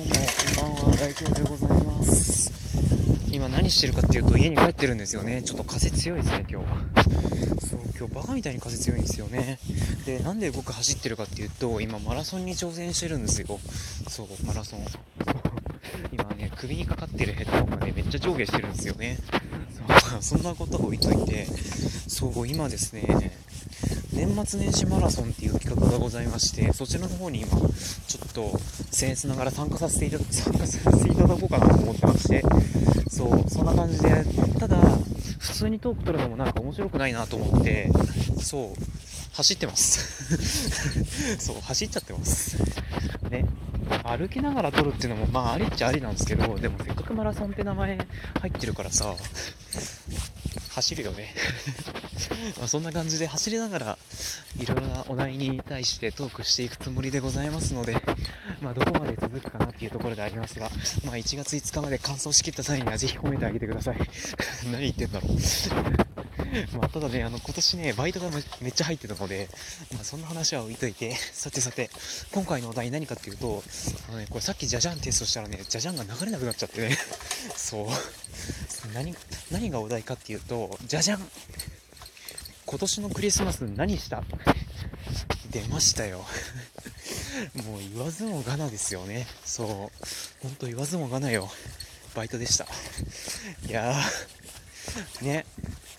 も、こんばんは、大京でございます。今何してるかっていうと、家に帰ってるんですよね。ちょっと風強いですね、今日は。そう、今日バカみたいに風強いんですよね。で、なんで僕走ってるかっていうと、今マラソンに挑戦してるんですよ。そう、マラソン。今ね、首にかかってるヘッドホンがね、めっちゃ上下してるんですよね。そんなことを置いといて、そう、今ですね、年末年始マラソンっていう企画がございまして、そちらの方に今、ちょっと、僭越ながら参加させていただ、参加させていただこうかなと思ってまして、そう、そんな感じで、ただ、普通にトーク取るのもなんか面白くないなと思って、そう、走ってます。そう、走っちゃってます。ね。歩きながら撮るっていうのも、まあ、ありっちゃありなんですけど、でもせっかくマラソンって名前入ってるからさ、走るよね。まあそんな感じで走りながらいろいろなお題に対してトークしていくつもりでございますので、まあ、どこまで続くかなっていうところでありますが、まあ、1月5日まで完走しきった際にはぜひ褒めてあげてください。何言ってんだろう。まあ、ただね、あの、今年ね、バイトがめめっちゃ入ってたので、まあ、そんな話は置いといて、さてさて、今回のお題何かっていうと、あのね、これさっきジャジャンテストしたらね、ジャジャンが流れなくなっちゃってね、そう。何、何がお題かっていうと、ジャジャン今年のクリスマス何した？出ましたよ。もう言わずもがなですよね。そう。ほんと言わずもがなよ。バイトでした。いやー、ね、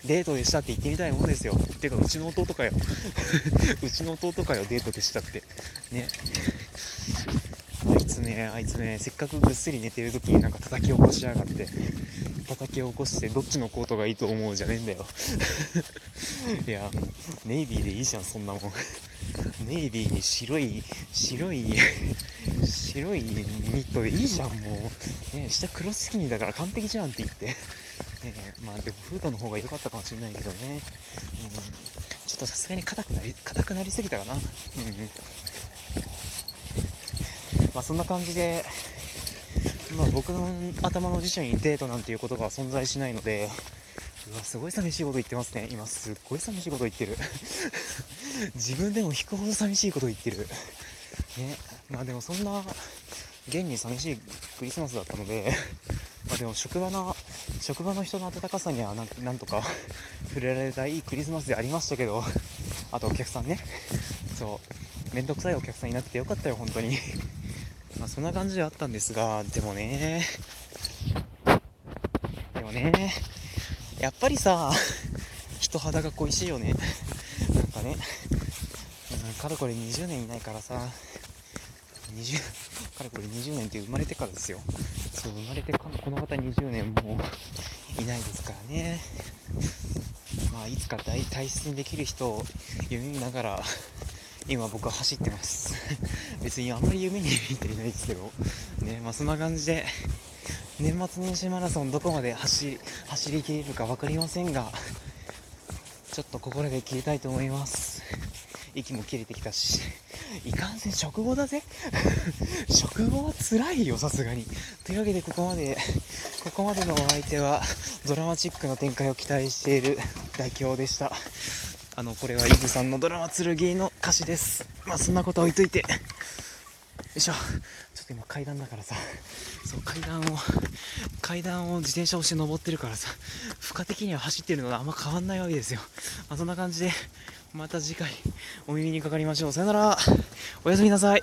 デートでしたって言ってみたいもんですよ。てか、うちの弟かよ。うちの弟かよ、デートでしたって。ね。あいつね、あいつね、せっかくぐっすり寝てる時になんか叩き起こしやがって。叩き起こしてどっちのコートがいいと思うじゃねえんだよ。いやネイビーでいいじゃんそんなもん。ネイビーに白い白い白いニットでいいじゃんもう、ね、下黒スキニーだから完璧じゃんって言って、ね、まあでもフードの方が良かったかもしれないけどね、うん、ちょっとさすがに硬くなり硬くなりすぎたかな。うん。まあそんな感じでまあ僕の頭の辞書にデートなんていうことが存在しないので、うわ、すごい寂しいこと言ってますね。今すっごい寂しいこと言ってる。自分でも引くほど寂しいこと言ってる。ね。まあでもそんな、現に寂しいクリスマスだったので、まあでも職場の、職場の人の温かさにはなんなんとか 触れられたいいクリスマスでありましたけど、あとお客さんね。そう。めんどくさいお客さんいなくてよかったよ、本当に。まあ、そんな感じではあったんですが、でもね、でもね、やっぱりさ、人肌が恋しいよね。なんかね、かれこれ20年いないからさ、20、かれこれ20年って生まれてからですよ。そう、生まれてこの方20年もいないですからね。まあ、いつか大体出できる人を夢見ながら、今僕は走ってます。別にあんまり夢に見ていないですけど。ねまあそんな感じで年末年始マラソンどこまで走走りきれるか分かりませんがちょっと心で切りたいと思います。息も切れてきたしいかんせん食後だぜ。食後は辛いよさすがに。というわけでここまでここまでのお相手はドラマチックな展開を期待している代表でした。あの、これはイブさんのドラマ剣の歌詞です。まあ、そんなこと置いといて。よいしょ。ちょっと今階段だからさ、そう、階段を、階段を自転車をして登ってるからさ、負荷的には走ってるのとあんま変わんないわけですよ。まあ、そんな感じで、また次回お耳にかかりましょう。さよなら。おやすみなさい。